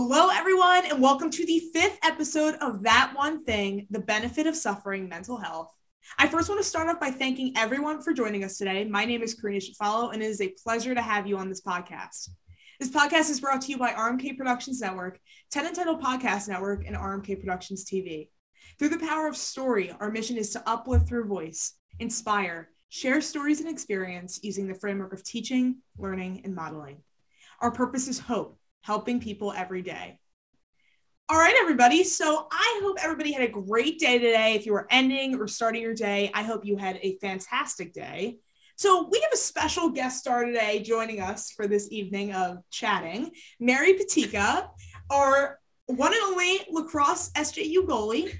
Hello, everyone, and welcome to the fifth episode of That One Thing The Benefit of Suffering Mental Health. I first want to start off by thanking everyone for joining us today. My name is Karina Shafalo, and it is a pleasure to have you on this podcast. This podcast is brought to you by RMK Productions Network, 10 Entitled Podcast Network, and RMK Productions TV. Through the power of story, our mission is to uplift through voice, inspire, share stories and experience using the framework of teaching, learning, and modeling. Our purpose is hope, helping people every day. All right, everybody. So I hope everybody had a great day today. If you were ending or starting your day, I hope you had a fantastic day. So we have a special guest star today joining us for this evening of chatting, Mary Peticca, our one and only lacrosse SJU goalie.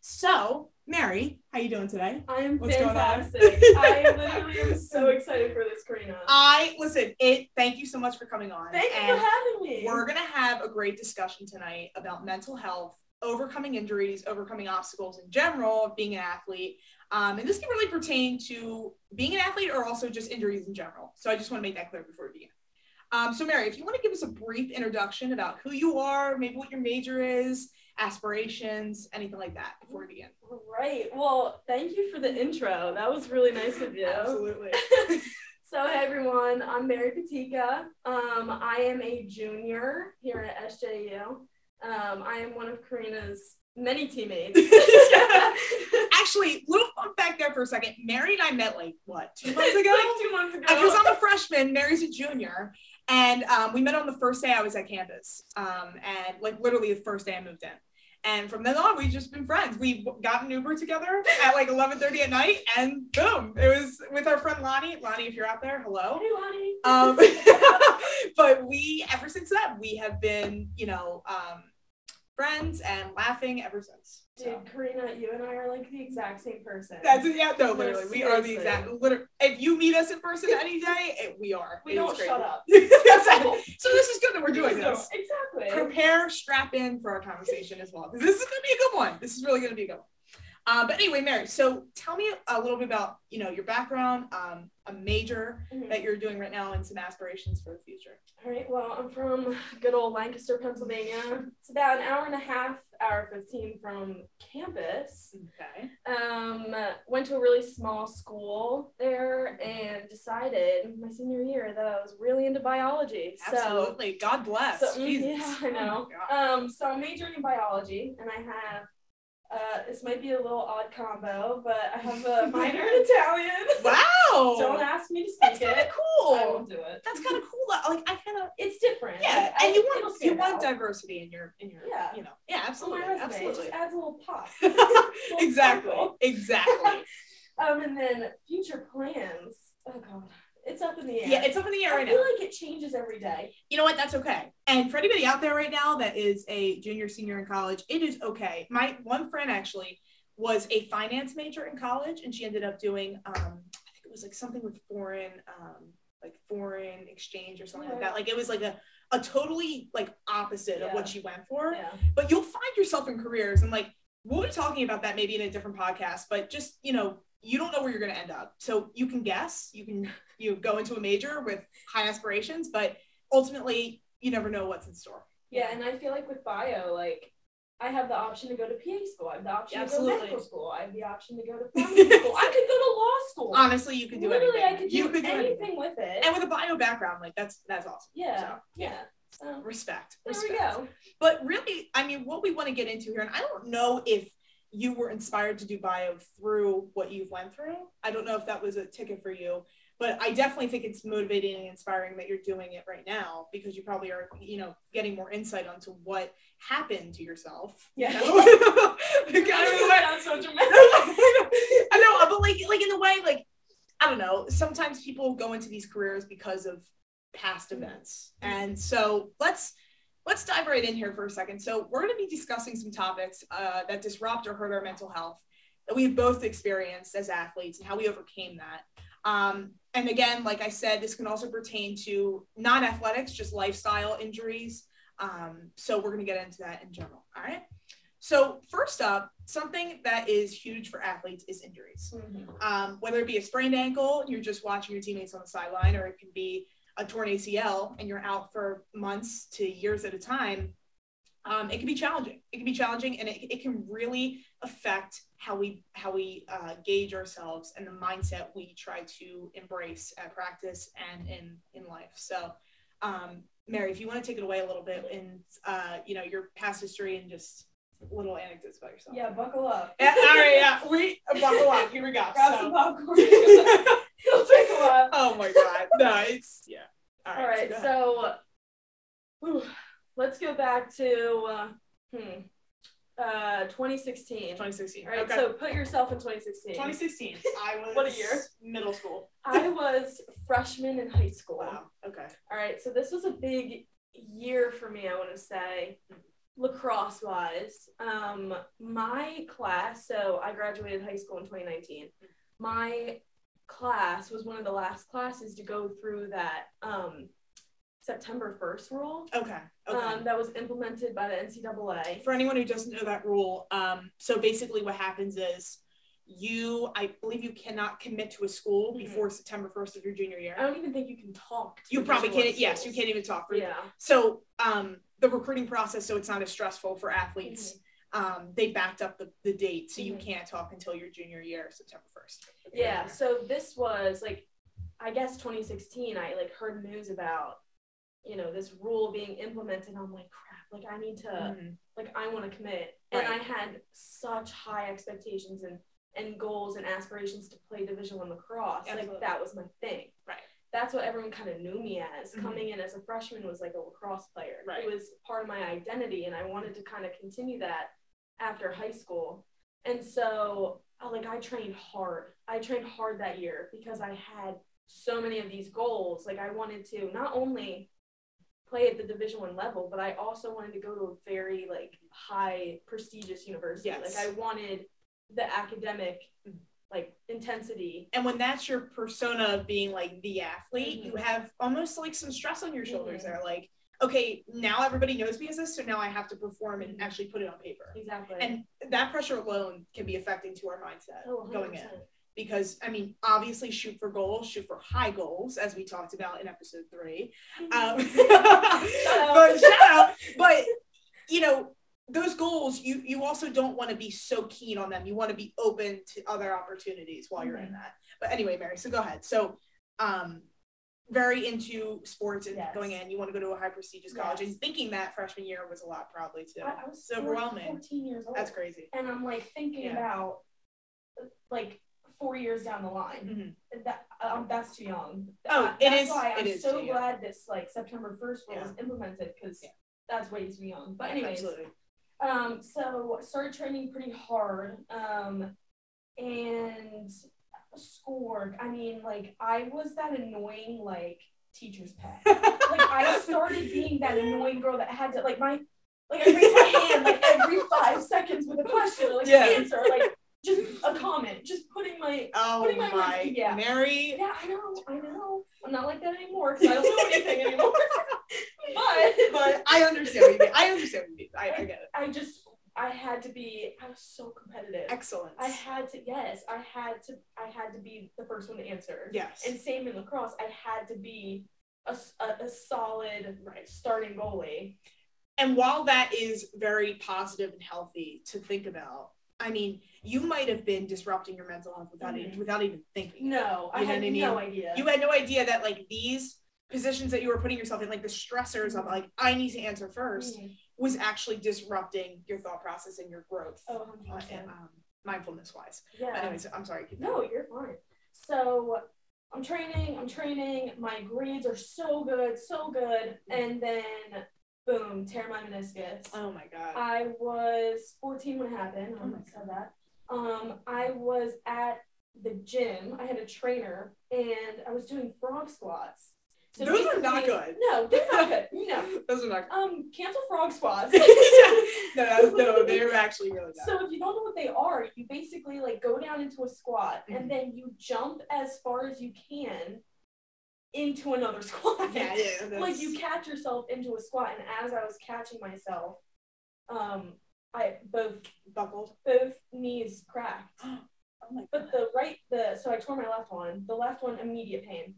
So, Mary, how you doing today? I am What's going on? fantastic. I literally am so excited for this, Karina. I listen. It. Thank you so much for coming on. Thank you for having me. We're gonna have a great discussion tonight about mental health, overcoming injuries, overcoming obstacles in general of being an athlete. Um, and this can really pertain to being an athlete or also just injuries in general. So I just want to make that clear before we begin. Um, so Mary, if you want to give us a brief introduction about who you are, maybe what your major is, aspirations, anything like that before we begin. Right. Well, thank you for the intro. That was really nice of you. Absolutely. so, hey everyone, I'm Mary Peticca. Um, I am a junior here at SJU. Um, I am one of Karina's many teammates. Actually, little fun fact there for a second. Mary and I met like what two months ago? like two months ago. because I'm a freshman, Mary's a junior, and um, we met on the first day I was at campus, um, and like literally the first day I moved in. And from then on, we've just been friends. We got an Uber together at like 11:30 at night, and boom, it was with our friend Lonnie. Lonnie, if you're out there, hello. Hey, Lonnie. Um, but we, ever since that, we have been, you know, um, friends and laughing ever since. Dude, So. Karina, you and I are like the exact same person. That's yeah, no, literally, we are the exact. Literally, if you meet us in person any day, it, we are. we It don't shut up. Exactly. so this is good that we're doing So, this. Exactly. Prepare, strap in for our conversation as well. 'cause This is gonna be a good one. This is really gonna be a good one. Uh, but anyway, Mary, so tell me a little bit about you know your background, um, a major Mhm. that you're doing right now, and some aspirations for the future. All right, well, I'm from good old Lancaster, Pennsylvania. It's about an hour and a half, hour 15 from campus. Okay. Um, went to a really small school there and decided my senior year that I was really into biology. So, Absolutely. God bless. so mm, Jesus. yeah, I know. Oh. Um, so I'm majoring in biology, and I have. Uh, this might be a little odd combo, but I have a minor in Italian. wow. Don't ask me to speak That's kind of it. cool. I will do it. That's kind of cool. Like I kind of It's different. yeah, I- and you want you want out. diversity in your in your Yeah. you know yeah absolutely resume. It absolutely just adds a little pop. exactly exactly Um, and then future plans. Oh god, it's up in the air. yeah it's up in the air I right now. I feel like it changes every day. you know what that's okay and for anybody out there right now that is a junior senior in college it is okay my one friend actually was a finance major in college and she ended up doing um i think it was like something with foreign um like foreign exchange or something like that like it was like a a totally like opposite of what she went for Yeah. but you'll find yourself in careers and like we'll be talking about that maybe in a different podcast but just you know you don't know where you're going to end up so you can guess you can you go into a major with high aspirations but ultimately you never know what's in store Yeah, and I feel like with bio, like I have the option to go to PA school. I have the option to go to medical school. I have the option to go to pharmacy school. I could go to law school. honestly you can do Literally, anything I could do, you could do anything, anything with it. and with a bio background like that's that's awesome yeah, So, yeah. So respect there respect we go. but really i mean what we want to get into here and i don't know if you were inspired to do bio through what you've went through i don't know if that was a ticket for you but i definitely think it's motivating and inspiring that you're doing it right now because you probably are you know getting more insight onto what happened to yourself you Yeah. know? Kind of in a way- sounds so. I know, but like, like in the way, like, I don't know. Sometimes people go into these careers because of past events, mm-hmm. and so let's let's dive right in here for a second. So we're going to be discussing some topics uh, that disrupt or hurt our mental health that we've both experienced as athletes and how we overcame that. Um, and again, like I said, this can also pertain to non athletics, just lifestyle injuries. Um, so we're going to get into that in general. All right. So, first up, something that is huge for athletes is injuries. Mhm. Um, whether it be a sprained ankle, you're just watching your teammates on the sideline, or it can be a torn ACL and you're out for months to years at a time, um, it can be challenging. It can be challenging, and it, it can really affect how we how we uh, gauge ourselves and the mindset we try to embrace at practice and in in life. So, um, Mary, if you want to take it away a little bit in uh, you know your past history and just little anecdotes about yourself. Yeah, buckle up. Yeah, all right, yeah, we buckle up. Here we go. Grab So- some popcorn. It'll take a while. oh my god, no, it's yeah. All right, All right, so whew, let's go back to uh, hmm, uh, 2016. 2016. All right, okay. so put yourself in 2016. 2016. I was What a year. Middle school. I was freshman in high school. Wow. Okay. All right, so this was a big year for me, I want to say, lacrosse wise. Um, my class, so I graduated high school in 2019. My class was one of the last classes to go through that um, September 1st rule Okay. Okay. um, that was implemented by the NCAA. For anyone who doesn't know that rule, um, so basically what happens is you, I believe you cannot commit to a school Mhm. before September 1st of your junior year. I don't even think you can talk. to You probably can't, I yes, you can't even talk. For, Yeah. So um, the recruiting process, so it's not as stressful for athletes. Um, they backed up the, the date, so you Mhm. can't talk until your junior year, September 1st. Yeah, so this was like, I guess 2016. I like heard news about, you know, this rule being implemented. I'm like, crap. Like I need to, Mhm. like I want to commit, and I had such high expectations and and goals and aspirations to play Division One lacrosse. Absolutely. Like that was my thing. Right. That's what everyone kind of knew me as. Mhm. Coming in as a freshman was like a lacrosse player. Right. It was part of my identity, and I wanted to kind of continue that after high school. And so, like, I trained hard. I trained hard that year because I had so many of these goals. Like, I wanted to not only play at the Division One level, but I also wanted to go to a very like high prestigious university. Yes. Like, I wanted the academic like intensity. and when that's your persona of being like the athlete, Mhm. you have almost like some stress on your shoulders Mhm. there. Like, okay, now everybody knows me as this, so now I have to perform and actually put it on paper. Exactly. And that pressure alone can be affecting to our mindset oh, going in. Because I mean, obviously shoot for goals, shoot for high goals, as we talked about in episode three. Um, but shout out. But you know, those goals, you you also don't want to be so keen on them. You want to be open to other opportunities while you're in Mhm. that. But anyway, Mary, so go ahead. So um very into sports and Yes. going in, you want to go to a high prestigious college Yes. and thinking that freshman year was a lot probably too. I, I was It's 14 overwhelming. 14 years old. That's crazy. and I'm like thinking Yeah. about like four years down the line. Mhm. That um, that's too young. Oh, Uh, it that's is- why I'm is so glad this like September first rule was implemented because Yeah. that's way too young. But anyways, Absolutely. um, so started training pretty hard, um, and schoolwork. I mean, like I was that annoying like teacher's pet. like I started being that annoying girl that had to like my like I raise my hand like every five seconds with a question or like Yeah. an answer, like just a comment, just putting my Oh Putting my my, words- yeah. Mary. yeah, I know, I know. I'm not like that anymore because I don't know anything anymore. but But I understand what you mean. I understand what you mean. I, I get it. I just I had to be I was so competitive. Excellent. I had to yes, I had to I had to be the first one to answer. yes. And same in lacrosse, I had to be a a solid right. starting goalie. And while that is very positive and healthy to think about, I mean, you might have been disrupting your mental health without Mhm. even, without even thinking. No, I had I mean? no idea. You had no idea that like these positions that you were putting yourself in, like the stressors of like I need to answer first, Mhm. was actually disrupting your thought process and your growth, Oh, uh, 100%. um, mindfulness wise. yeah. Anyways, I'm sorry. No, you're fine. So I'm training, I'm training, my grades are so good, so good, and then boom, tear my meniscus. Oh my god. I was 14 when it happened. I my almost said that. Um, I was at the gym. I had a trainer, and I was doing frog squats. Those are not good. No, they're not good. No. Those are not. Um, cancel frog squats. no, no, no, they're actually really bad. So if you don't know what they are, you basically like go down into a squat Mhm. and then you jump as far as you can into another squat. yeah, yeah. like you catch yourself into a squat and as I was catching myself, um I both buckled. both knees cracked. Oh my But the right the so I tore my left one. The left one immediate pain.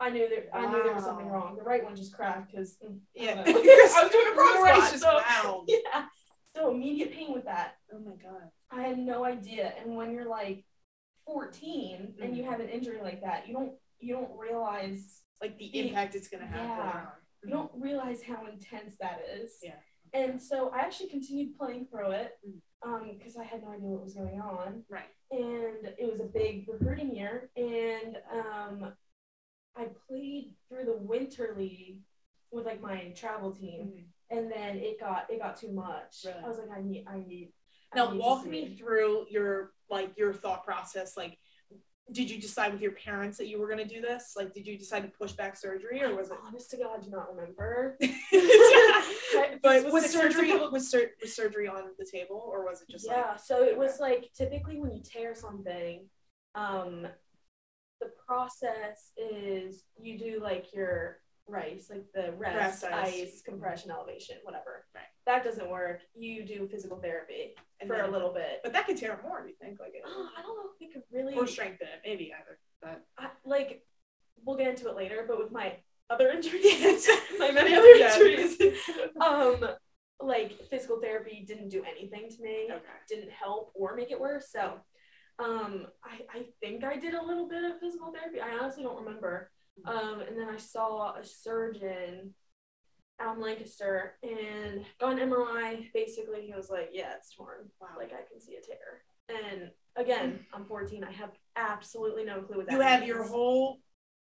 I knew there I knew there was something wrong. The right one just cracked because Yeah. I was doing a frog Your rice so- wow. yeah. So immediate pain with that. Oh my god. I had no idea. And when you're like 14 and you Mhm. have an injury like that, you don't you don't realize Like the The- impact it's gonna have. yeah. later on. you don't realize how intense that is. Yeah. And so I actually continued playing through it Mhm. um because I had no idea what was going on. Right. And it was a big recruiting year and um I played through the winter league with like my travel team and then it got it got too much. Really? I was like I need I need I Now need walk me through your like your thought process. Like, did you decide with your parents that you were gonna do this? Like, did you decide to push back surgery, or was it? honest to God, I do not remember. but Was was surgery was, sur- was surgery on the table, or was it just like yeah, so it was like typically when you tear something, um, the process is you do like your rice, like the rest, Rest ice. ice. compression, elevation, whatever. Right. That doesn't work. You do physical therapy and for then- a little bit. But that could tear it more. Do you think like it, Oh, I don't know if it could really or strengthen it? Maybe either. But I, like we'll get into it later, but with my other injuries, my many other Yeah. injuries, um, like physical therapy didn't do anything to me. okay. Didn't help or make it worse. So, um, I I think I did a little bit of physical therapy. I honestly don't remember. Um, and then I saw a surgeon out in Lancaster and got an MRI. Basically, he was like, "Yeah, it's torn. Wow. Like I can see a tear." And again, I'm 14. I have absolutely no clue what that You have means. your whole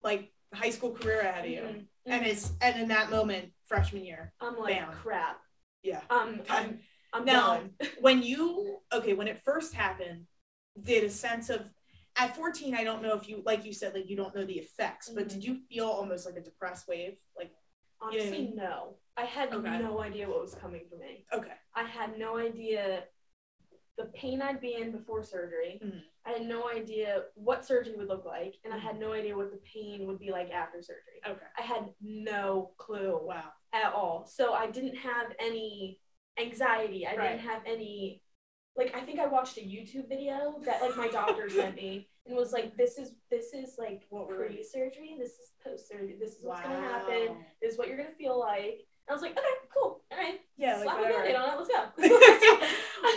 like high school career ahead of you, Mhm, and mhm. it's and in that moment, freshman year. I'm like, bam. crap. Yeah. Um, I'm, I'm Now- done. when you okay when it first happened did a sense of at 14 i don't know if you like you said like you don't know the effects but Mhm. did you feel almost like a depressed wave like Honestly, Yeah. no. I had Okay. no idea what was coming for me. okay I had no idea the pain I'd be in before surgery. Mhm. I had no idea what surgery would look like, and I had no idea what the pain would be like after surgery. okay I had no clue wow at all. So I didn't have any anxiety. I Right. didn't have any like I think I watched a YouTube video that like my doctor sent me and was like this is this is like What pre-surgery, this is post-surgery, this is what's gonna happen, this is what you're gonna feel like. And I was like, okay, cool, all right, yeah like slap a band-aid on it, let's go.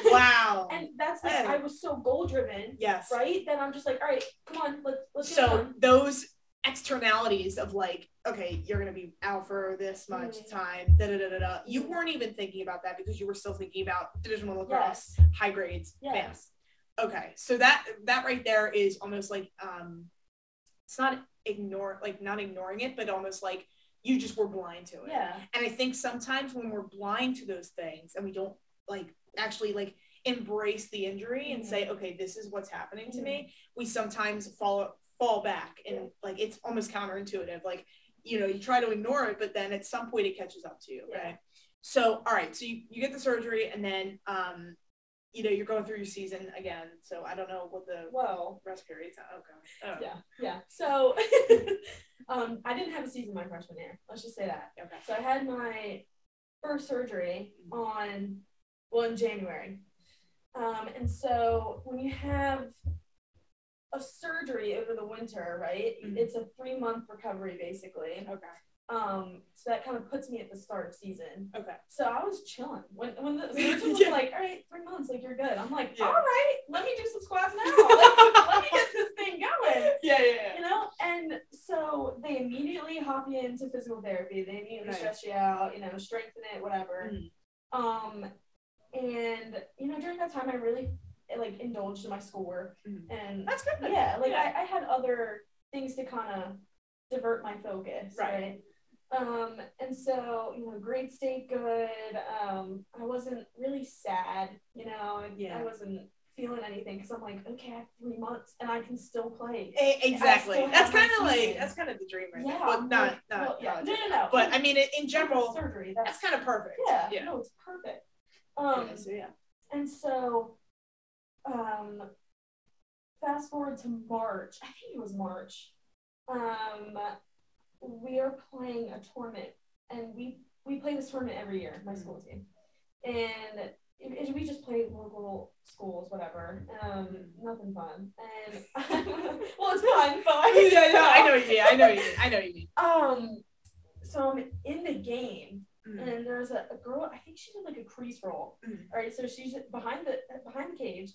wow. And that's like. I was so goal driven, yes. right? Then I'm just like, all right, come on, let's let's so those externalities of like okay you're gonna be out for this much Mhm. time da, da, da, da, da. you weren't even thinking about that because you were still thinking about division one lacrosse Yes. high grades. Yes. Okay, so that that right there is almost like um, it's not ignore like not ignoring it, but almost like you just were blind to it. Yeah. And I think sometimes when we're blind to those things and we don't like actually like embrace the injury and Mhm. say, okay, this is what's happening to me, we sometimes fall fall back and Yeah. like it's almost counterintuitive. Like you know you try to ignore it, but then at some point it catches up to you, Yeah. right? So all right, so you, you get the surgery and then um, you know you're going through your season again. So I don't know what the Well, rest periods. Okay. Oh, yeah, yeah. So um I didn't have a season my freshman year. Let's just say that. Okay. So I had my first surgery on well in January. Um, and so when you have a surgery over the winter, right? Mhm. It's a three month recovery basically. Okay. Um, so that kind of puts me at the start of season. Okay. So I was chilling when when the surgeon was Yeah. like, "All right, three months, like you're good." I'm like, Yeah. "All right, let me do some squats now. Like, let me get this thing going." Yeah, yeah, You know, and so they immediately hop you into physical therapy. They immediately Right. stress you out, you know, strengthen it, whatever. Mhm. Um, and you know, during that time, I really like indulged in my schoolwork, Mhm. and That's good. yeah, like Yeah. I, I had other things to kind of divert my focus, Right. right. Um, and so you know, grades stayed good. Um, I wasn't really sad, you know, and Yeah. I wasn't feeling anything because I'm like, okay, I have three months and I can still play. Exactly. That's kind of like that's kind of the dream right Yeah, now. Well, I'm not like, not. well, yeah, not- no, no, no. But I mean, in, general, surgery. that's kind of perfect. yeah, Yeah. no, it's perfect. Um, Yeah, so yeah. and so, um, fast forward to March. I think it was March. Um, we are playing a tournament, and we we play this tournament every year. My school team, and it, it- we just play local schools, whatever. Um, nothing fun. And well, it's fun, but like, yeah, yeah, I know what you mean. I know what you mean. I know you mean. Um, so I'm in the game, Mm. and there's a, a girl. I think she did like a crease roll. Mm. All right, so she's behind the behind the cage,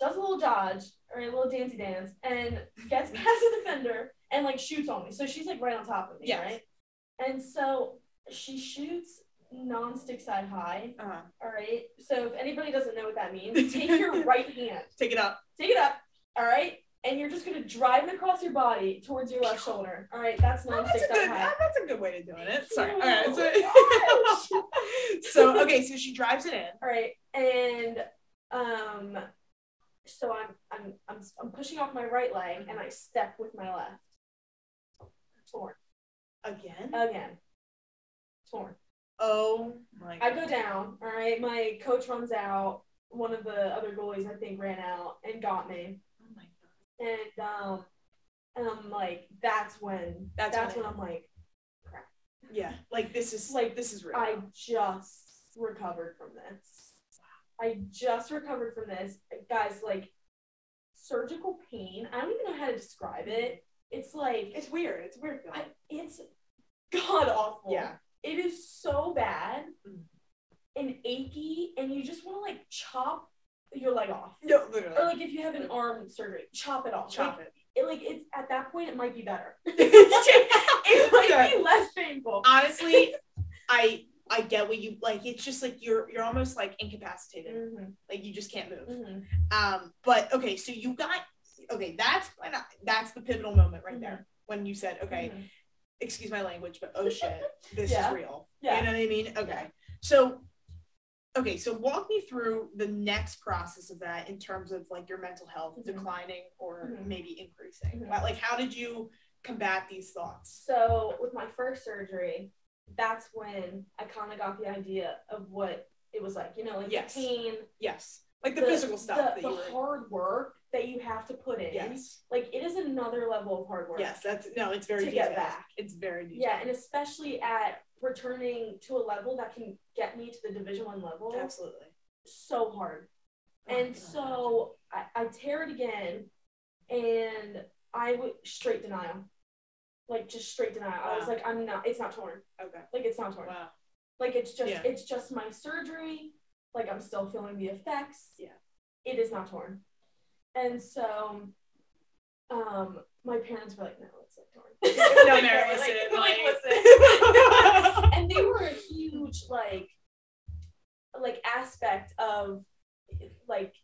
does a little dodge or a little dancey dance, and gets past the defender and like shoots on me. So she's like right on top of me, Yes. right? And so she shoots non-stick side high. Uh-huh. All right. So if anybody doesn't know what that means, take your right hand, Take it up. take it up. All right. And you're just gonna drive it across your body towards your left shoulder. All right, that's Oh, non-stick that's a side good. high. that's a good way of doing it. Sorry. Oh All right. So, so okay. So she drives it in. All right, and um, so I'm I'm I'm I'm pushing off my right leg, and I step with my left. Torn Again. again. Torn. oh my. I go down. All right, my coach runs out. One of the other goalies, I think, ran out and got me. Oh my god. And um, and I'm like, that's when That's that's, when- when I'm like, crap. Yeah. Like this is Like, like this is real. I just recovered from this. I just recovered from this. Guys, like surgical pain. I don't even know how to describe it. It's like it's weird. It's weird. Feeling. I, it's god awful. yeah. It is so bad Mm. and achy and you just want to like chop your leg off. No, literally. Or like if you have an arm surgery, chop it off. Chop like, it. it. Like it's at that point it might be better. it might be less painful. Honestly, I I get what you like. It's just like you're you're almost like incapacitated. Mhm, Like you just can't move. mhm. Um, but okay, so you got okay. That's when I, that's the pivotal moment right there when you said, okay, Mhm. excuse my language, but oh shit, this Yeah. is real. Yeah. You know what I mean? Okay. So, okay, so walk me through the next process of that in terms of like your mental health Mhm. declining or Mhm. maybe increasing. But, Like, how did you combat these thoughts? So with my first surgery, that's when I kind of got the idea of what it was like. You know, like Yes. the pain, Yes, like the, physical stuff the, that the hard work that you have to put in. Yes, Like it is another level of hard work. yes, that's no, it's very To get back. It's very detailed. Yeah, and especially at returning to a level that can get me to the Division One level, absolutely. so hard. Oh, and so I, I tear it again, and I would straight denial, like just straight denial. I was like, I'm not. It's not torn. okay. Like it's not torn. Wow. Like it's just Yeah. it's just my surgery. Like I'm still feeling the effects. Yeah. It is not torn. And so um my parents were like, no, it's like torn. No, Like, Mary, like, listen. like, like- listen. and they were a huge like like aspect of like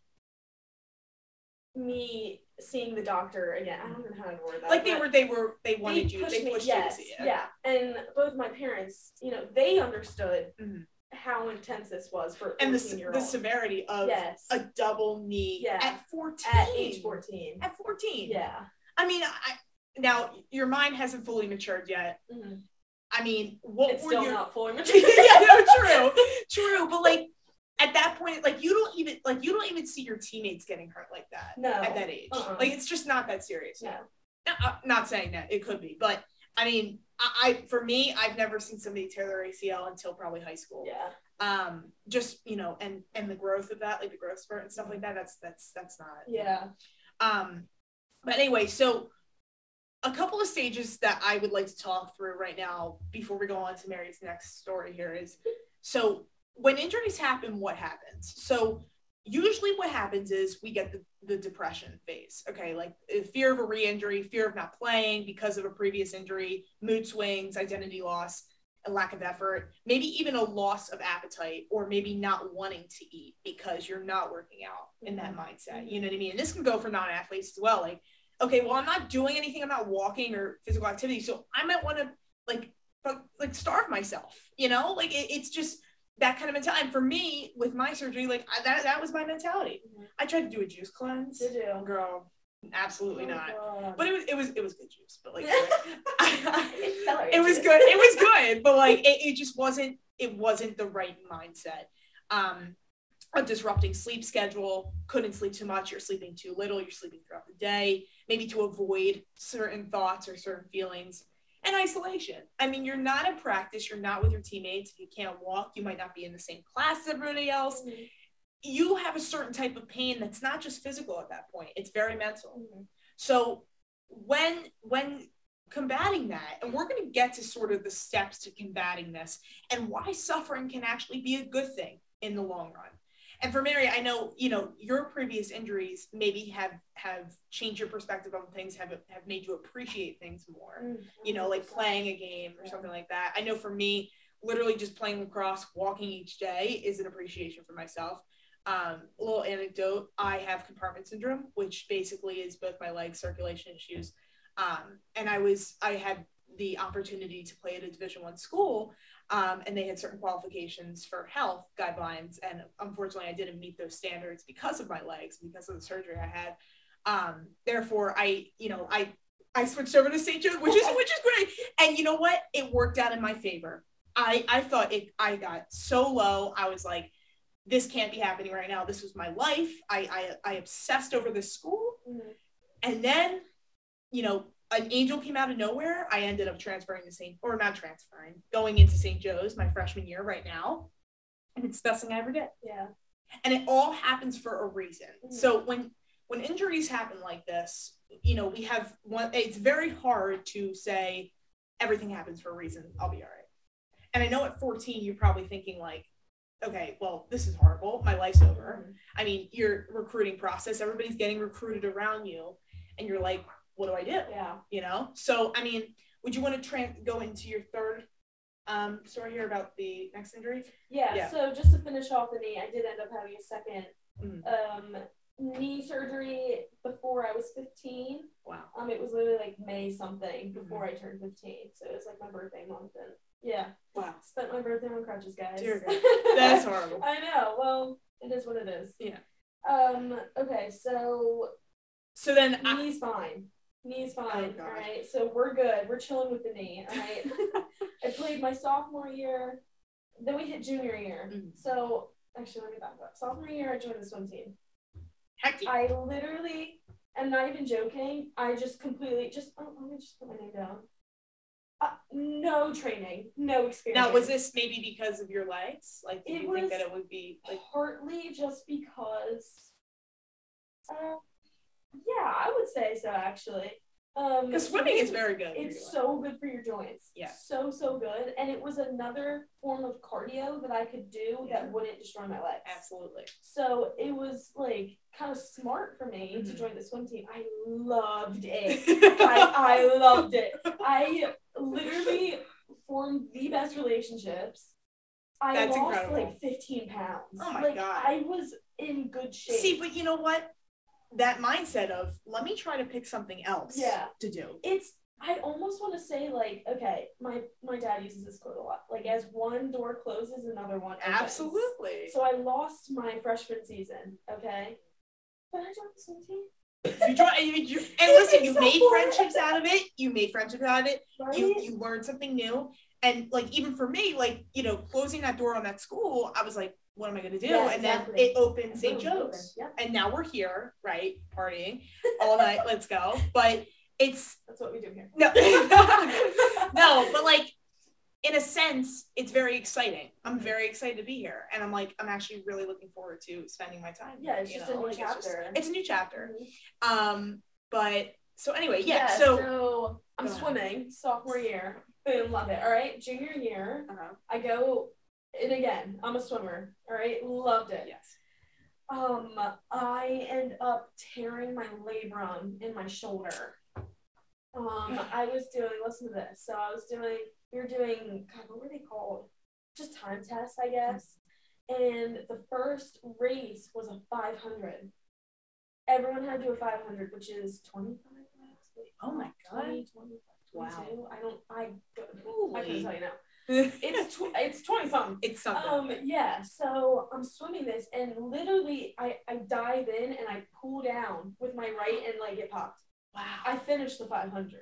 me seeing the doctor again. I don't know how to word that. like they were, they were, they wanted they you, pushed they me, pushed yes, you to see it. Yeah, and both my parents, you know, they understood Mhm. how intense this was for And the, the severity of yes, a double knee Yeah. at 14. at age 14. At 14. Yeah. I mean, I, now your mind hasn't fully matured yet. Mhm. I mean, what It's were still your not fully matured? yeah, no, true, true. But like at that point, like you don't even like you don't even see your teammates getting hurt like that No. at that age. Uh-uh. Like it's just not that serious. No. No, not saying that it could be, but I mean, I, I for me, I've never seen somebody tear their ACL until probably high school. Yeah. Um, just you know, and and the growth of that, like the growth spurt and stuff like that. That's that's that's not. Yeah. Um, but anyway, so a couple of stages that I would like to talk through right now before we go on to Mary's next story here is so when injuries happen, what happens? So usually what happens is we get the, the depression phase. Okay, like uh, fear of a re-injury, fear of not playing because of a previous injury, mood swings, identity loss, a lack of effort, maybe even a loss of appetite, or maybe not wanting to eat because you're not working out in that mindset. You know what I mean? And this can go for non-athletes as well. Like, okay, well, I'm not doing anything, I'm not walking or physical activity, so I might want to like like starve myself. You know, like it, it's just that kind of mentality. And for me, with my surgery, like I, that that was my mentality. Mhm. I tried to do a juice cleanse. Did you? Girl, absolutely Oh, not. God. But it was it was it was good juice. But like It it was good. It was good, but like it, it just wasn't it wasn't the right mindset. Um a disrupting sleep schedule, couldn't sleep too much, you're sleeping too little, you're sleeping throughout the day, maybe to avoid certain thoughts or certain feelings. And isolation. I mean, you're not in practice, you're not with your teammates. If you can't walk, you might not be in the same class as everybody else. Mhm. you have a certain type of pain that's not just physical at that point it's very mental Mhm. so when when combating that and we're going to get to sort of the steps to combating this and why suffering can actually be a good thing in the long run and for mary i know you know your previous injuries maybe have have changed your perspective on things have have made you appreciate things more Mm, you know, like playing a game or Yeah. something like that. I know for me, literally just playing lacrosse, walking each day is an appreciation for myself. Um, a little anecdote I have compartment syndrome, which basically is both my leg circulation issues. Um, and I was, I had the opportunity to play at a Division One school, um, and they had certain qualifications for health guidelines. And unfortunately, I didn't meet those standards because of my legs, because of the surgery I had. Um, therefore, I, you know, I I switched over to St. Joe's, which is which is great. And you know what? It worked out in my favor. I I thought it. I got so low. I was like, this can't be happening right now. This was my life. I I, I obsessed over this school, Mhm. and then, you know, an angel came out of nowhere. I ended up transferring to St. or not transferring, going into St. Joe's my freshman year right now, and it's the best thing I ever did Yeah. and it all happens for a reason. Mhm. So when when injuries happen like this, you know, we have one it's very hard to say everything happens for a reason. I'll be all right. And I know at 14 you're probably thinking like, okay, well, this is horrible. My life's over. Mhm. I mean, your recruiting process, everybody's getting recruited around you and you're like, what do I do? Yeah. You know? So, I mean, would you want to tra- go into your third um, story here about the next injury? Yeah, Yeah. so just to finish off the knee, I did end up having a second Mhm. um, knee surgery before I was 15. Wow. Um, it was literally like May something before I turned 15, so it was like my birthday month, and yeah, Wow. spent my birthday on crutches, guys. That's horrible. I know. Well, it is what it is. Yeah. Um. Okay. So So then I, knee's fine. Knee's fine. Oh, all right. So we're good. We're chilling with the knee. All right. I played my sophomore year. Then we hit junior year. Mhm. So actually, let me back up. Sophomore year, I joined the swim team. heck yeah. I literally am not even joking. I just completely just oh, let me just put my name down. Uh, no training, no experience. Now, was this maybe because of your legs? Like, did It you think that it would be like? partly just because? Uh, yeah, I would say so. Actually, um, Because swimming is very good. It's so good for your joints. Yeah. So so good, and it was another form of cardio that I could do Yeah. that wouldn't destroy my legs. absolutely. So it was like kind of smart for me to Mhm. join the swim team. I loved it. I, I loved it. I literally formed the best relationships. I That's lost incredible. like 15 pounds. Oh my like, God. I was in good shape. See, but you know what? That mindset of let me try to pick something else. Yeah. To do. it's I almost want to say like, okay, my my dad uses this quote a lot. Like as one door closes, another one opens. Absolutely. So I lost my freshman season, okay? But I joined the swim team. you try, you, you, and listen, you makes made it. friendships out of it. You made friendships out of it. Right? You you learned something new. And like even for me, like you know, closing that door on that school, I was like, what am I gonna do? Yeah, and then it opened St. Open. Joe's. And now we're here, right? Partying all night. Let's go. But it's that's what we do here. no no, but like in a sense, it's very exciting. I'm very excited to be here, and I'm like, I'm actually really looking forward to spending my time. Yeah, it's just a new Like, it's just- chapter. It's, a new chapter. Mhm. Um, but so anyway, yeah. so I'm Go ahead. swimming sophomore year. Boom, love it. All right, junior year, uh I go, and again, I'm a swimmer. All right, loved it. yes. Um, I end up tearing my labrum in my shoulder. Um, I was doing. Listen to this. So I was doing. We were doing. God, what were they called? Just time tests, I guess. And the first race was a 500. Everyone had to do a 500, which is 25 laps. Oh my god. 20, 25, Wow. 22. I don't. I. I couldn't tell you now. It's It's tw- it's 20 something. it's something. Um, yeah, so I'm swimming this and literally I, I dive in and I pull down with my right and like it popped. wow. I finished the 500.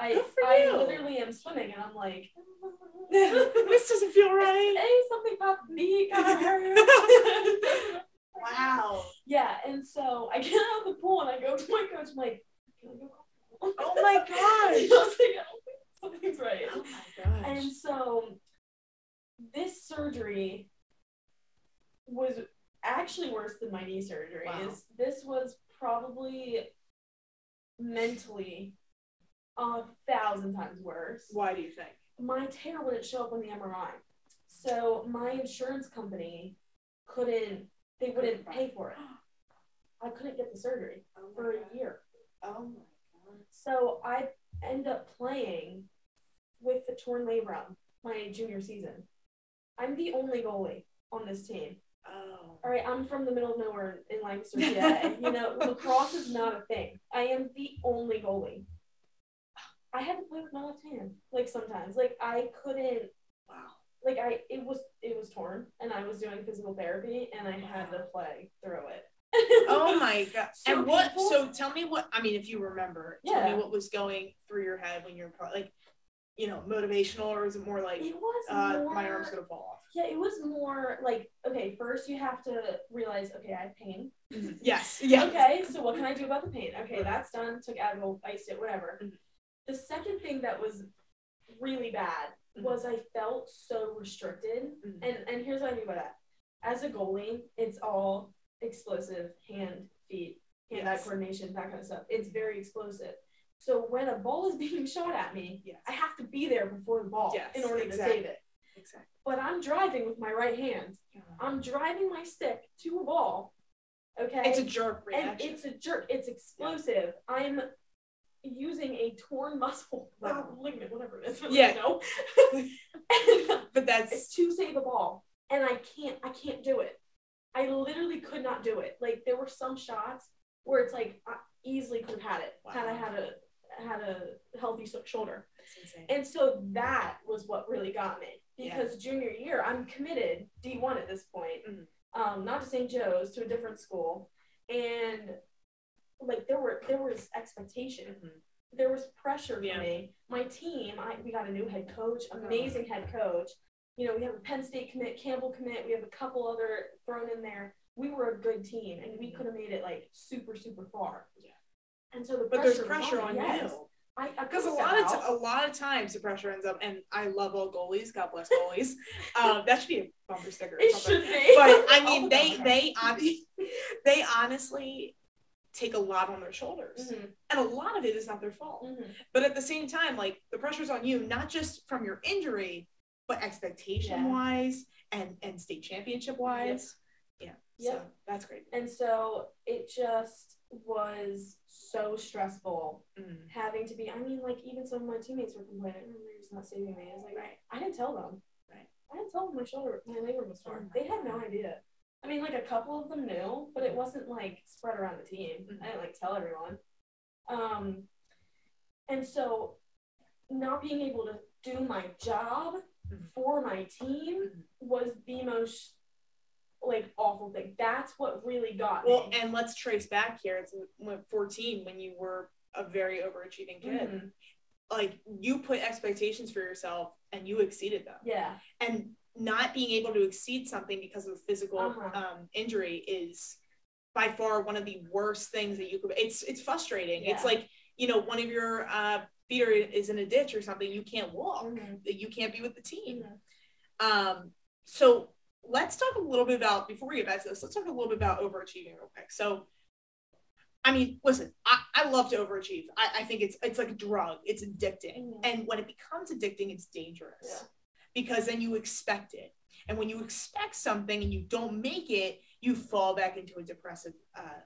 I, I you. literally am swimming and I'm like, this doesn't feel right. hey, something popped me, kind of hurt. Wow. Yeah, and so I get out of the pool and I go to my coach, I'm like, can I go? Oh my gosh. Was like, I don't think something's right. Oh my gosh. And so this surgery was actually worse than my knee surgery. Wow. This was probably mentally a thousand times worse. Why do you think? My tear wouldn't show up on the MRI. So my insurance company couldn't they wouldn't pay for it. I couldn't get the surgery Oh for a year. Oh my god. So I end up playing with the torn labrum my junior season. I'm the only goalie on this team. Oh. All right, I'm from the middle of nowhere in Lancaster, PA. you know, lacrosse is not a thing. I am the only goalie. I had to play with my left hand, like sometimes. Like I couldn't Wow. like I it was it was torn and I was doing physical therapy and I had to play through it. Oh my god. So and what painful. so tell me what I mean if you remember, tell Yeah. me what was going through your head when you're like you know, motivational or is it more like It was uh more, my arm's gonna fall off? Yeah, it was more like okay, first you have to realize okay, I have pain. Yes. Yeah. Okay, so what can I do about the pain? Okay, that's done. Took Advil, iced it, whatever. Mhm. The second thing that was really bad Mhm. was I felt so restricted. Mhm. And and here's what I mean by that. As a goalie, it's all explosive, hand, feet, hand-eye coordination, that kind of stuff. It's very explosive. So when a ball is being shot at me, Yes. I have to be there before the ball Yes, in order exactly. to save it. Exactly. But I'm driving with my right hand. I'm driving my stick to a ball. Okay. It's a jerk reaction. and it's a jerk. It's explosive. I'm using a torn muscle Wow. ligament, whatever it is. Yeah. No. but that's to save a ball, and I can't. I can't do it. I literally could not do it. Like there were some shots where it's like I easily could have had it had I had a had a healthy shoulder. And so that was what really got me Yeah. because junior year I'm committed D1 at this point, Mhm. um, not to St. Joe's to a different school, and like there were there was expectation, Mhm. there was pressure for Yeah. me. My team, I, we got a new head coach, amazing head coach. You know, we have a Penn State commit, Campbell commit, we have a couple other thrown in there. We were a good team, and we could have made it like super super far. Yeah. And so the But there's pressure me, on yes. you. I Because a lot of t- a lot of times the pressure ends up, and I love all goalies. God bless goalies. um, that should be a bumper sticker. Or It something. should be. But I mean, put they on they they honestly take a lot on their shoulders, Mhm, and a lot of it is not their fault. mhm. But at the same time, like the pressure's on you, not just from your injury, but expectation wise and and state championship wise. Yeah. So that's great. And so it just was so stressful Mm. having to be. I mean, like even some of my teammates were complaining, "Oh, just not saving me." I was like, Right. I didn't tell them. Right. I didn't tell them my shoulder, my labrum was torn. Oh they had no idea. I mean, like a couple of them knew, but it wasn't like spread around the team. Mhm. I didn't like tell everyone. Um, and so not being able to do my job. For my team was the most like awful thing. That's what really got Well, me. Well, and let's trace back here. It's 14 when you were a very overachieving kid. Mhm. Like you put expectations for yourself and you exceeded them. Yeah. And not being able to exceed something because of a physical Uh-huh. um, injury is by far one of the worst things that you could. It's it's frustrating. It's like you know one of your uh, feet is in a ditch or something. You can't walk. Mhm. You can't be with the team. Mhm. Um, so let's talk a little bit about before we get back to this. Let's talk a little bit about overachieving real quick. So, I mean, listen, I, I love to overachieve. I, I think it's it's like a drug. It's addicting, Mhm. and when it becomes addicting, it's dangerous Yeah. because then you expect it, and when you expect something and you don't make it, you fall back into a depressive uh,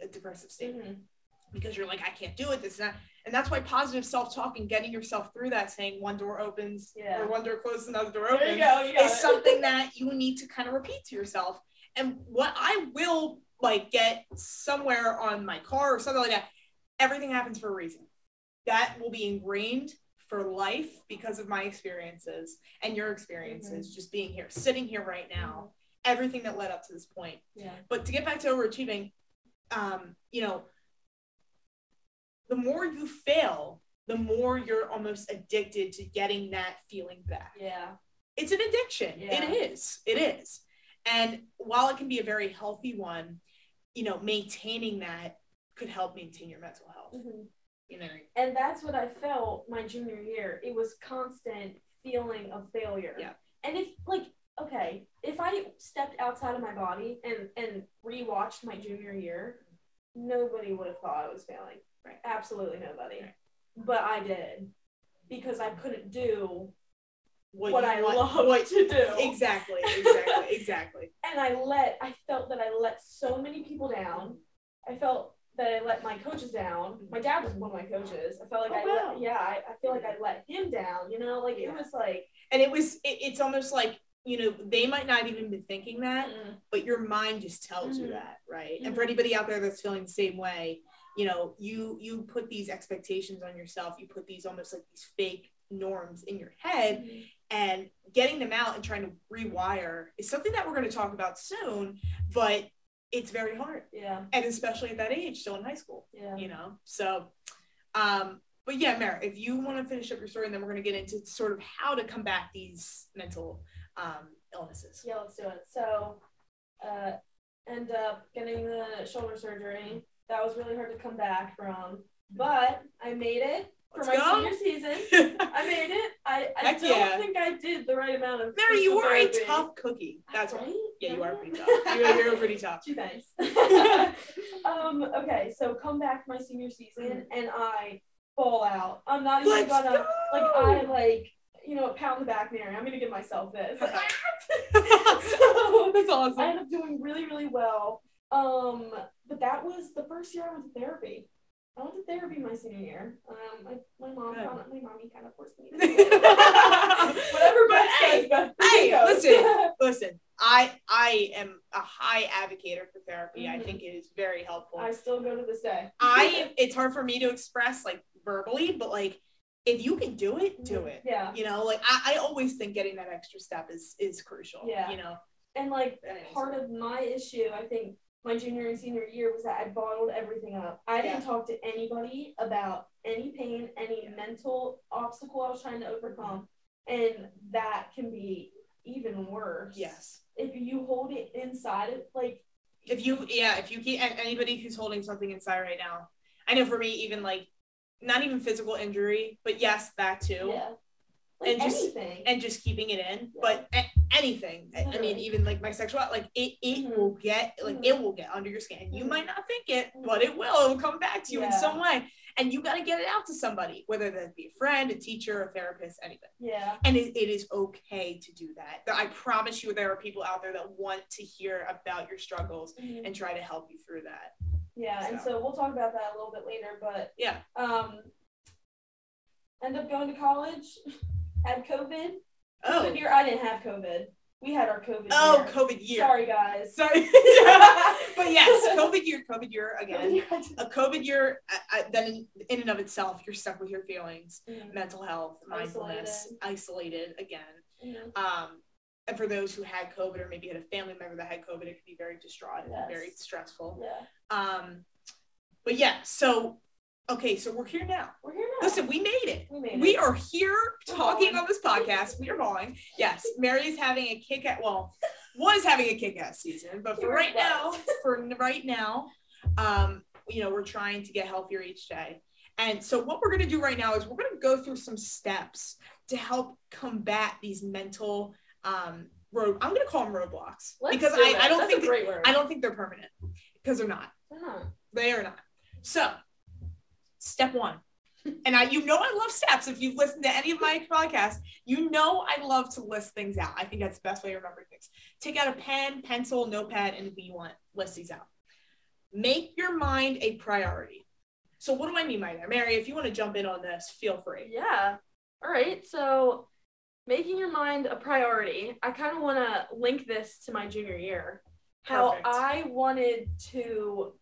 a depressive state Mhm. Because you're like, I can't do it. This and that. And that's why positive self talk and getting yourself through that, saying one door opens Yeah. or one door closes, another door opens, you go. You is it. something that you need to kind of repeat to yourself. And what I will like get somewhere on my car or something like that, everything happens for a reason. That will be ingrained for life because of my experiences and your experiences, just being here, sitting here right now, everything that led up to this point. Yeah. But to get back to overachieving, um, you know, the more you fail, the more you're almost addicted to getting that feeling back. Yeah. It's an addiction. Yeah. It is. It is. And while it can be a very healthy one, you know, maintaining that could help maintain your mental health. Mhm. You know, And that's what I felt my junior year. It was constant feeling of failure. Yeah. And if like okay, if I stepped outside of my body and and rewatched my junior year, nobody would have thought I was failing. Right. Absolutely nobody. Right. But I did because I couldn't do What, what, I want- love what- to do. Exactly, exactly, exactly. And I let I felt that I let so many people down. I felt that I let my coaches down. My dad was one of my coaches. I felt like Oh, I wow. let yeah, I, I feel like I let him down, you know, like Yeah. it was like And it was, it, it's almost like, you know, they might not even be thinking that, mm, but your mind just tells you Mhm. that, right? And for Mhm. anybody out there that's feeling the same way, you know, you you put these expectations on yourself, you put these almost like these fake norms in your head, mm, and getting them out and trying to rewire is something that we're going to talk about soon, but it's very hard, yeah, and especially at that age, still in high school, yeah. you know. So, um, but yeah, Mary, if you want to finish up your story, and then we're going to get into sort of how to combat these mental um, illnesses. Yeah, let's do it. So, uh, end up getting the shoulder surgery. That was really hard to come back from, but I made it for Let's my go. senior season. I made it. I, I Heck don't yeah. think I did the right amount of. Mary, you are a tough cookie. That's right. right. Yeah, you are pretty tough. You're, you're pretty tough. Gee, thanks. um, okay, so come back my senior season and I fall out. I'm not even Let's gonna go. like I like you know pound the back Mary. I'm gonna give myself this. So, That's awesome. I end up doing really, really well. Um, but that was the first year I went to therapy. I went to therapy my senior year. Um, my, my mom, Good. kinda, my mommy kind of forced me to do it. Whatever But Beth hey, says, Beth hey, goes. listen. Listen, I I am a high advocate for therapy. I Mhm. think it is very helpful. I still go to this day. I it's hard for me to express like verbally, but like if you can do it, do it. Yeah. You know, like I, I always think getting that extra step is is crucial. Yeah. You know. And like part of my issue, I think my junior and senior year was that I bottled everything up. I didn't Yeah. talk to anybody about any pain, any Yeah. mental obstacle I was trying to overcome. And that can be even worse. Yes. If you hold it inside it, like If you yeah, if you keep anybody who's holding something inside right now, I know for me even like not even physical injury, but yes, that too. yeah. Like And just- anything. and just keeping it in. Yeah. But a- anything, I- I mean, even like my sexual like it, it Mhm. will get, like Mhm. it will get under your skin. You Mhm. might not think it, but it will. It will come back to you in some way, and you got to get it out to somebody, whether that be a friend, a teacher, a therapist, anything. yeah. And it, it is okay to do that. I promise you, there are people out there that want to hear about your struggles Mhm. and try to help you through that. Yeah, and So. so we'll talk about that a little bit later, but Yeah. um end up going to college, had COVID. Oh, COVID year, I didn't have COVID. We had our COVID oh, year. COVID year. Sorry guys. Sorry. but yes, COVID year, COVID year again. a COVID year, I, I, then in, in and of itself, you're stuck with your feelings, Mhm. mental health, mindfulness, isolated, again. Mhm. Um, and for those who had COVID or maybe had a family member that had COVID, it could be very distraught and very stressful. Yeah, Um, but yeah, so okay, so we're here now. we're here now. Listen, we made it. we made it. We are here We're talking on this podcast. We are balling. Yes, Mary is having a kick at well, was having a kick ass season, but for right now, for right now, um, you know, we're trying to get healthier each day. And so what we're gonna do right now is we're gonna go through some steps to help combat these mental um road I'm gonna call them roadblocks Let's because do I. I don't That's think a great word. I don't think they're permanent because they're not. They're not. They are not. So, step one. And I, you know, I love steps. If you've listened to any of my podcasts, you know I love to list things out. I think that's the best way to remember things. Take out a pen, pencil, notepad, anything you want. List these out. Make your mind a priority. So, what do I mean by that, Mary? If you want to jump in on this, feel free. Yeah. All right. So, making your mind a priority. I kind of want to link this to my junior year. How Perfect. I wanted to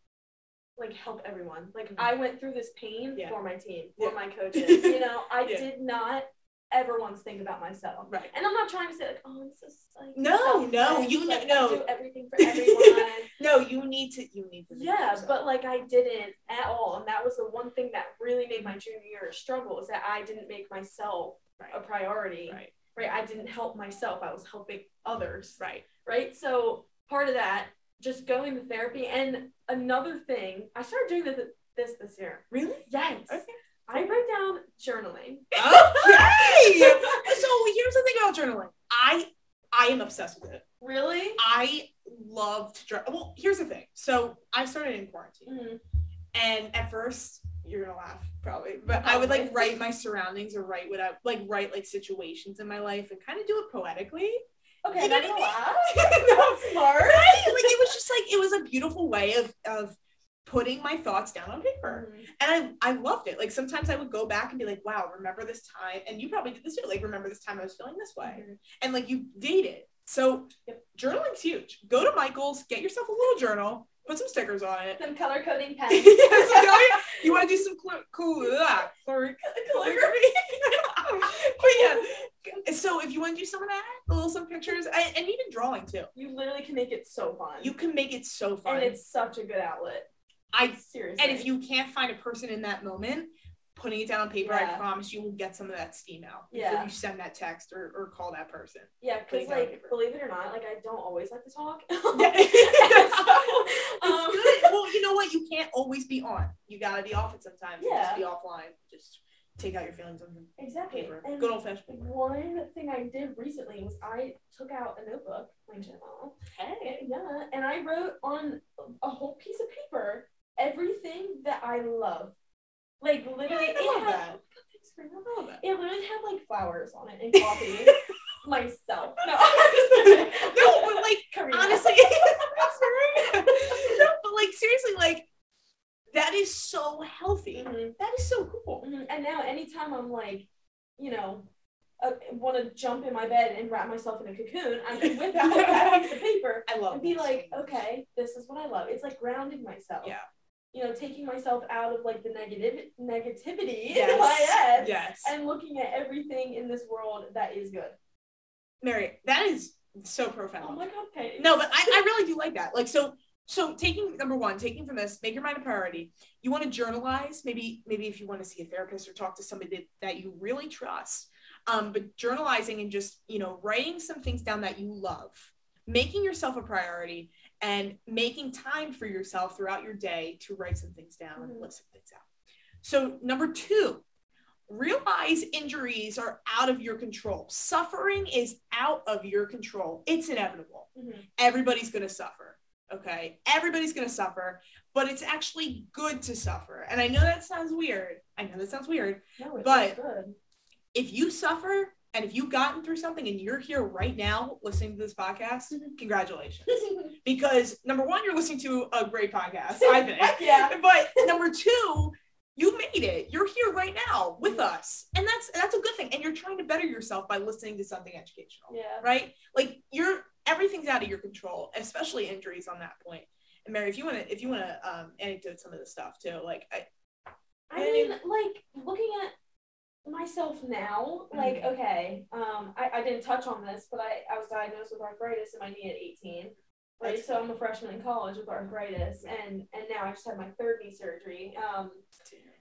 like help everyone. Like Mhm. I went through this pain Yeah. for my team, for Yeah. my coaches. you know, I Yeah. did not ever once think about myself. Right. And I'm not trying to say like, oh, I'm so like No, no, you like, no. Do everything for everyone. No, you need to. You need to. Yeah, but like I didn't at all, and that was the one thing that really made my junior year a struggle is that I didn't make myself a priority. right, Right, I didn't help myself; I was helping others. right. Right, so part of that, just going to therapy, and another thing, I started doing this this this year. Really? Yes, Okay. I write down journaling. okay. so here's the thing about journaling. I I am obsessed with it. Really? I love to draw. Well, here's the thing. So I started in quarantine, Mhm. and at first you're gonna laugh probably, but I would like write my surroundings or write what I like write like situations in my life and kind of do it poetically. Okay, that's a laugh. That's smart. Right? Like it was just like it was a beautiful way of of putting my thoughts down on paper. Mhm. And I I loved it. Like sometimes I would go back and be like, wow, remember this time? And you probably did this too. Like, remember this time I was feeling this way. Mhm. And like you date it. So Yep. journaling's huge. Go to Michael's, get yourself a little journal, put some stickers on it. Some color coding pens. yes, you, you want to do some cl- cool color- Calligraphy. but yeah. So if you want to do some of that, a little some pictures, and, and even drawing too, You literally can make it so fun. you can make it so fun. and it's such a good outlet. I Seriously. And if you can't find a person in that moment, putting it down on paper, I promise you will get some of that steam out before Yeah. you send that text or, or call that person. Yeah, because like, believe it or not, like I don't always like to talk. it's um, good. Well, you know what? You can't always be on. You gotta be off it sometimes. and Just Yeah. be offline. Just take out your feelings on Exactly. paper. And Good old fashioned paper. one thing I did recently was I took out a notebook, my journal, Hey. yeah, and I wrote on a whole piece of paper everything that I love. Like literally, I it love had, that. I love that. it literally had like flowers on it and coffee. myself. No, No, but like Karina. honestly, no, but like seriously, like that is so healthy. Mhm. That is so cool. Mhm. And now, anytime I'm like, you know, uh, want to jump in my bed and wrap myself in a cocoon, I can whip out that piece of paper I love and be like, okay, this is what I love. It's like grounding myself. Yeah. You know, taking myself out of like the negative negativity Yes. in my head Yes. and looking at everything in this world that is good. Mary, that is so profound. Oh my god, Paige. No, but I, I really do like that. Like so so taking number one, taking from this, make your mind a priority. You want to journalize, maybe maybe if you want to see a therapist or talk to somebody that, that you really trust. Um, but journalizing and just, you know, writing some things down that you love, making yourself a priority and making time for yourself throughout your day to write some things down and Mhm. list some things out. So number two, realize injuries are out of your control. Suffering is out of your control. It's inevitable. Mhm. Everybody's going to suffer. Okay. Everybody's going to suffer, but it's actually good to suffer. And I know that sounds weird. I know that sounds weird. No, it but- good. If you suffer and if you've gotten through something and you're here right now listening to this podcast, mm-hmm. congratulations. Because number one, you're listening to a great podcast, I think. yeah. But number two, you made it. You're here right now with mm-hmm. us. And that's that's a good thing. And you're trying to better yourself by listening to something educational. Yeah. Right? Like you're everything's out of your control, especially injuries on that point. And Mary, if you wanna if you wanna um anecdote some of this stuff too, like I I mean, like looking at myself now, like Mhm. okay, um, I, I didn't touch on this, but I, I was diagnosed with arthritis in my knee at 18. Right, That's so I'm a freshman in college with arthritis, and and now I just had my third knee surgery. Um,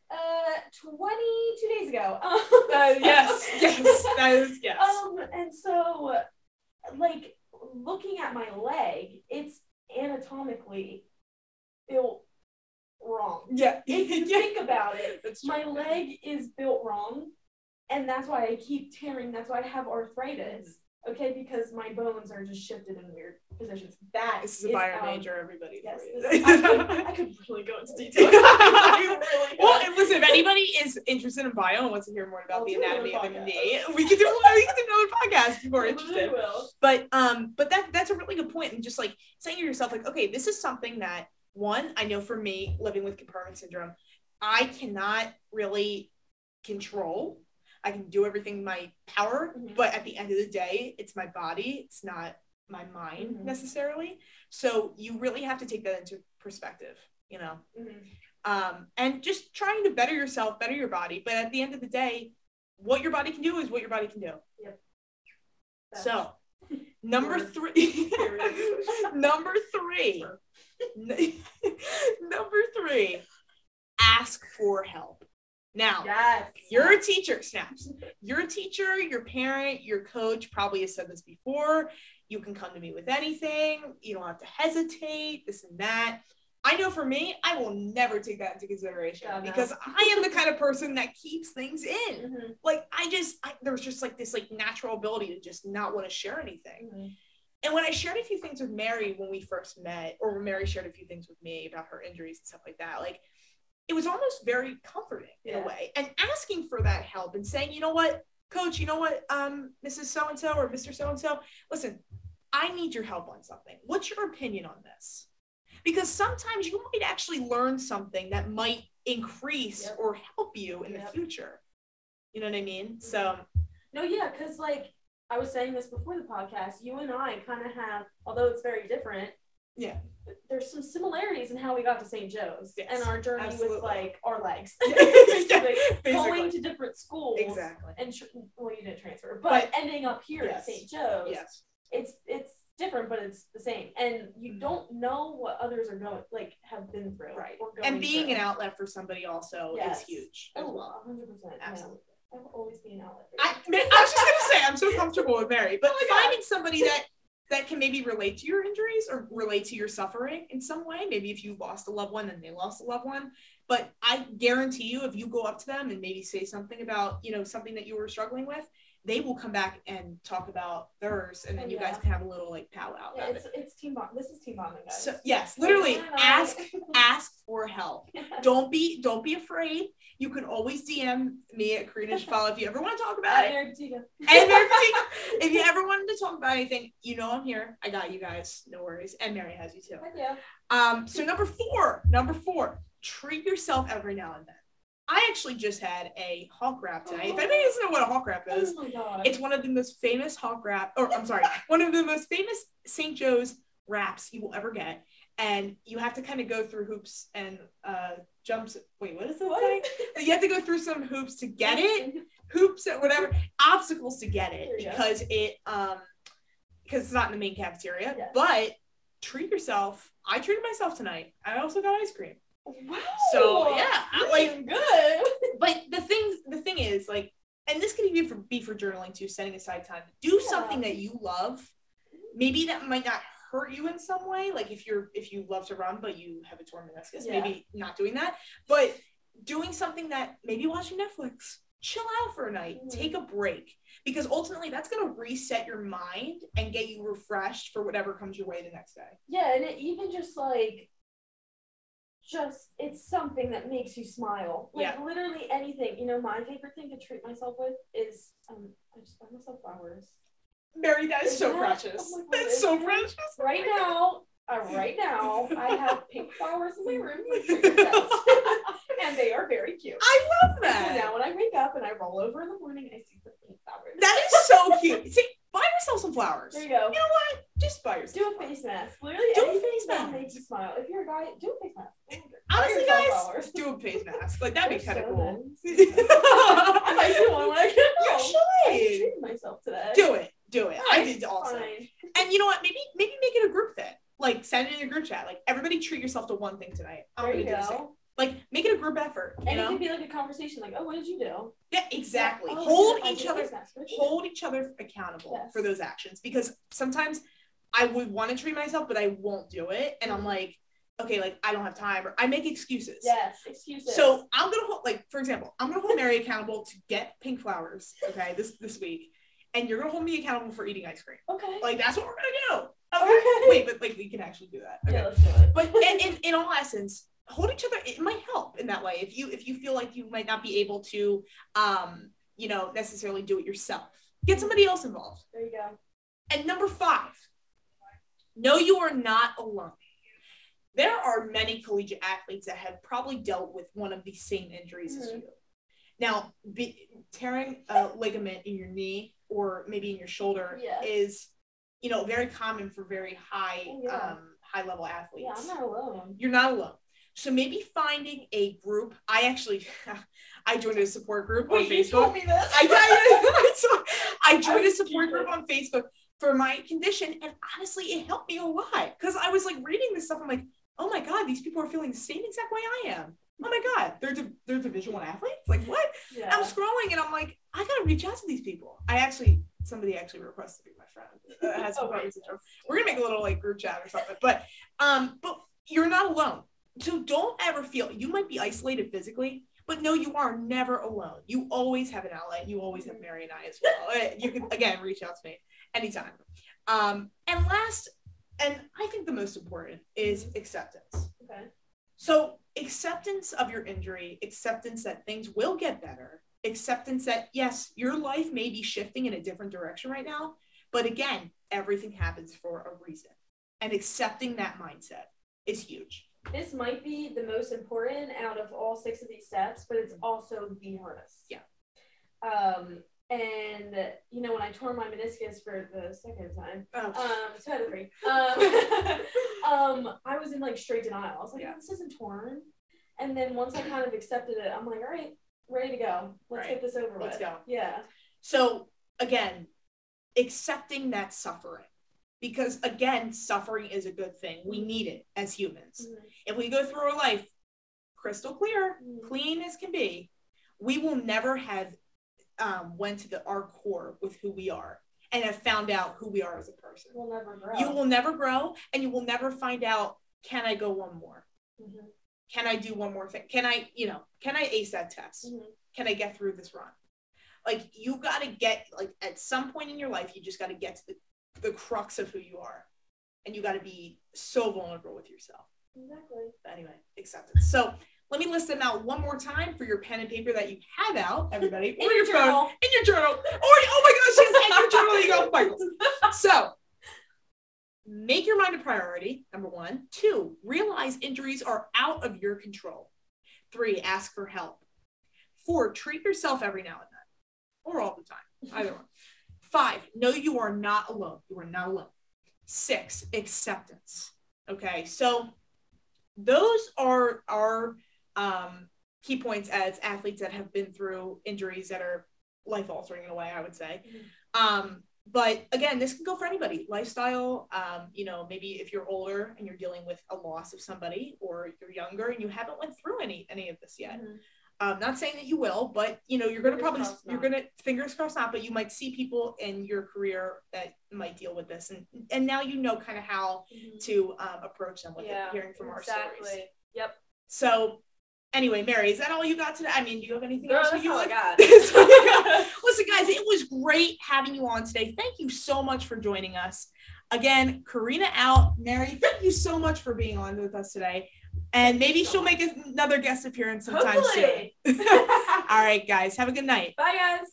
uh, 22 days ago. Um, uh, yes, yes, that is yes. Um, and so, like looking at my leg, it's anatomically built wrong. yeah. If you yeah. think about it, my leg is built wrong and that's why i keep tearing that's why i have arthritis mm-hmm. okay because my bones are just shifted in weird positions that This is a is bio out- major, everybody. yes this- I, could, I could really go into detail I really Well, could. and listen, if anybody is interested in bio and wants to hear more about I'll the anatomy of a knee, we can do we can do another podcast if you're interested. will. But um, but that that's a really good point. and just like saying to yourself, like, okay, this is something that one I know for me living with compartment syndrome, I cannot really control. I can do everything in my power, Mhm. but at the end of the day, it's my body. It's not my mind Mhm. necessarily. So you really have to take that into perspective, you know Mhm. Um, and just trying to better yourself, better your body. But at the end of the day, what your body can do is what your body can do. That's- So, number three, number three, number three, ask for help. Now, yes you're a teacher, snaps. You're a teacher, your parent, your coach probably has said this before. You can come to me with anything. You don't have to hesitate, this and that. I know for me, I will never take that into consideration no. because I am the kind of person that keeps things in. Mhm. Like I just, I, there's just like this like natural ability to just not want to share anything. Mhm. And when I shared a few things with Mary when we first met, or when Mary shared a few things with me about her injuries and stuff like that, like it was almost very comforting in Yeah. a way. And asking for that help and saying, you know what, coach, you know what, um, Mrs. So and so or Mr. So and so, listen, I need your help on something. What's your opinion on this? Because sometimes you might actually learn something that might increase Yep. or help you in the future. You know what I mean? So mm-hmm. No, yeah, because like I was saying this before the podcast, you and I kind of have, although it's very different. Yeah. There's some similarities in how we got to St. Joe's Yes, and our journey absolutely. with like our legs, Yeah, basically, going to different schools. exactly. And tr- well, you didn't transfer, but, But- ending up here Yes. at St. Joe's, Yes. it's it's different, but it's the same. And you mm-hmm. don't know what others are going like have been through, Right. Or going And being through. an outlet for somebody also Yes. is huge Oh, well. 100 percent. Absolutely. I will always be an outlet. I. I was just gonna say I'm so comfortable with Mary, but Oh my God. finding somebody that that can maybe relate to your injuries or relate to your suffering in some way. Maybe if you lost a loved one and they lost a loved one, but I guarantee you, if you go up to them and maybe say something about you know something that you were struggling with, they will come back and talk about theirs, and then you yeah. guys can have a little like powwow Yeah, it's it. it's team bond. This is team bonding, guys. So yes, literally ask ask for help. Don't be don't be afraid. You can always DM me at Karina Shafala if you ever want to talk about At it. And Mary if you ever wanted to talk about anything, you know I'm here. I got you guys. No worries. And Mary has you too. Yeah. Um, so number four, number four, treat yourself every now and then. I actually just had a hawk wrap today. If anybody doesn't know what a hawk wrap is, Oh my god. it's one of the most famous hawk wrap, or I'm sorry, one of the most famous St. Joe's wraps you will ever get. And you have to kind of go through hoops and uh, jumps. Wait, what is it? What? You have to go through some hoops to get it hoops and whatever obstacles to get it There you go. because it um because it's not in the main cafeteria Yes. but treat yourself i treated myself tonight i also got ice cream Wow. So, yeah, I You're like- good. but the thing the thing is like and this could even for, be for journaling too setting aside time do Yeah. something that you love maybe that might not hurt you in some way like if you're if you love to run but you have a torn meniscus Yeah. maybe not doing that but doing something that maybe watching netflix chill out for a night Mhm. take a break because ultimately that's going to reset your mind and get you refreshed for whatever comes your way the next day Yeah, and it even just like just it's something that makes you smile. Like literally anything. You know, my favorite thing to treat myself with is um I just buy myself flowers. mary that is so Isn't that- precious oh that's so precious Right now, uh, right now, I have pink flowers in my room with trigger bells. and they are very cute. i love And so that now when I wake up and I roll over in the morning, and I see the pink flowers. That is so cute. See, buy yourself some flowers. there You go. you know what? Just buy yourself. Do a face mask. Literally Do a face mask. makes you smile. If you're a guy, do a face mask. I don't care. Buy Honestly, guys, flowers. do a face mask. Like that'd be kind of so cool. I might do one when I get home. I should. treated myself today. Do it. Do it. I did also. Fine. And you know what? Maybe maybe make it a group thing. Like send it in a group chat. Like everybody treat yourself to one thing tonight. I'm There gonna you do the same. Like make it a group effort. You And it know? could be like a conversation, like, "Oh, what did you do?" Yeah, exactly. Oh, hold did each other face mask. What did you hold each other accountable Yes. for those actions because sometimes I would want to treat myself, but I won't do it. And I'm Mhm. like, okay, like I don't have time or I make excuses. Yes, excuses. So I'm gonna hold, like, for example, I'm gonna hold Mary accountable to get pink flowers, okay, this this week, and you're gonna hold me accountable for eating ice cream. okay. Like that's what we're gonna do. Okay. Okay. Wait, but like we can actually do that. Okay. Yeah, let's do it. But in, in in all essence, hold each other. It might help in that way if you if you feel like you might not be able to, um, you know, necessarily do it yourself. Get somebody else involved. There you go. And number five, know you are not alone. There are many collegiate athletes that have probably dealt with one of the same injuries as Mhm. you. Now, be, tearing a ligament in your knee or maybe in your shoulder Yes. is, you know, very common for very high, yeah. um, high level athletes. Yeah, I'm not alone. You're not alone. So maybe finding a group. I actually, I joined a support group on Wait, you Facebook. told me this. I, I, I joined a support group on Facebook for my condition, and honestly, it helped me a lot because I was like reading this stuff. I'm like, oh my god, these people are feeling the same exact way I am. Oh my god, they're di- they're Division One athletes. Like what? yeah. I'm scrolling and I'm like, I gotta reach out to these people. I actually somebody actually requested to be my friend. Uh, has Oh, syndrome. We're gonna make a little like group chat or something. But um, but you're not alone. So don't ever feel you might be isolated physically, but no, you are never alone. You always have an outlet. You always have Mary and I as well. You can again reach out to me anytime. Um, and last, and I think the most important is acceptance. Okay. So acceptance of your injury, acceptance that things will get better, acceptance that yes, your life may be shifting in a different direction right now, but again, everything happens for a reason. And accepting that mindset is huge. This might be the most important out of all six of these steps, but it's also the hardest. Yeah. Um, and you know, when I tore my meniscus for the second time, Oh, um, two out of three, um, um, I was in like straight denial. I was like, Yeah. this isn't torn. And then once I kind of accepted it, I'm like, all right, ready to go. Let's Right. get this over Let's with. go. Yeah. So again, accepting that suffering. Because again, suffering is a good thing. We need it as humans. Mhm. If we go through our life crystal clear, Mhm. clean as can be, we will never have um, went to the our core with who we are and have found out who we are as a person. We'll never grow. You will never grow, and you will never find out. Can I go one more? Mhm. Can I do one more thing? Can I, you know, can I ace that test? Mhm. Can I get through this run? Like you got to get like at some point in your life, you just got to get to the the crux of who you are, and you got to be so vulnerable with yourself. Exactly. But anyway, acceptance. So let me list them out one more time for your pen and paper that you have out, everybody, or In your your phone, journal. in your journal, or oh my gosh, yes, in your journal, you go, Michael. So make your mind a priority. Number one. Two, realize injuries are out of your control. Three, ask for help. Four, treat yourself every now and then, or all the time, either one. Five, no, you are not alone. You are not alone. Six, acceptance. Okay, so those are our um, key points as athletes that have been through injuries that are life altering in a way, I would say. Um, but again, this can go for anybody. Lifestyle, um, you know, maybe if you're older and you're dealing with a loss of somebody, or you're younger and you haven't went through any any of this yet. Mhm. Um, not saying that you will, but you know, you're gonna probably you're gonna fingers crossed not, but you might see people in your career that might deal with this, and and now you know kind of how Mhm. to um, approach them with yeah. it, hearing from our exactly. stories. Yep. So, anyway, Mary, is that all you got today? I mean, do you have anything Girl, else that's you all I would- got. Listen, guys, it was great having you on today. Thank you so much for joining us. Again, Karina out. Mary, thank you so much for being on with us today. And maybe she'll make another guest appearance sometime Hopefully. soon. All right, guys, have a good night. Bye, guys.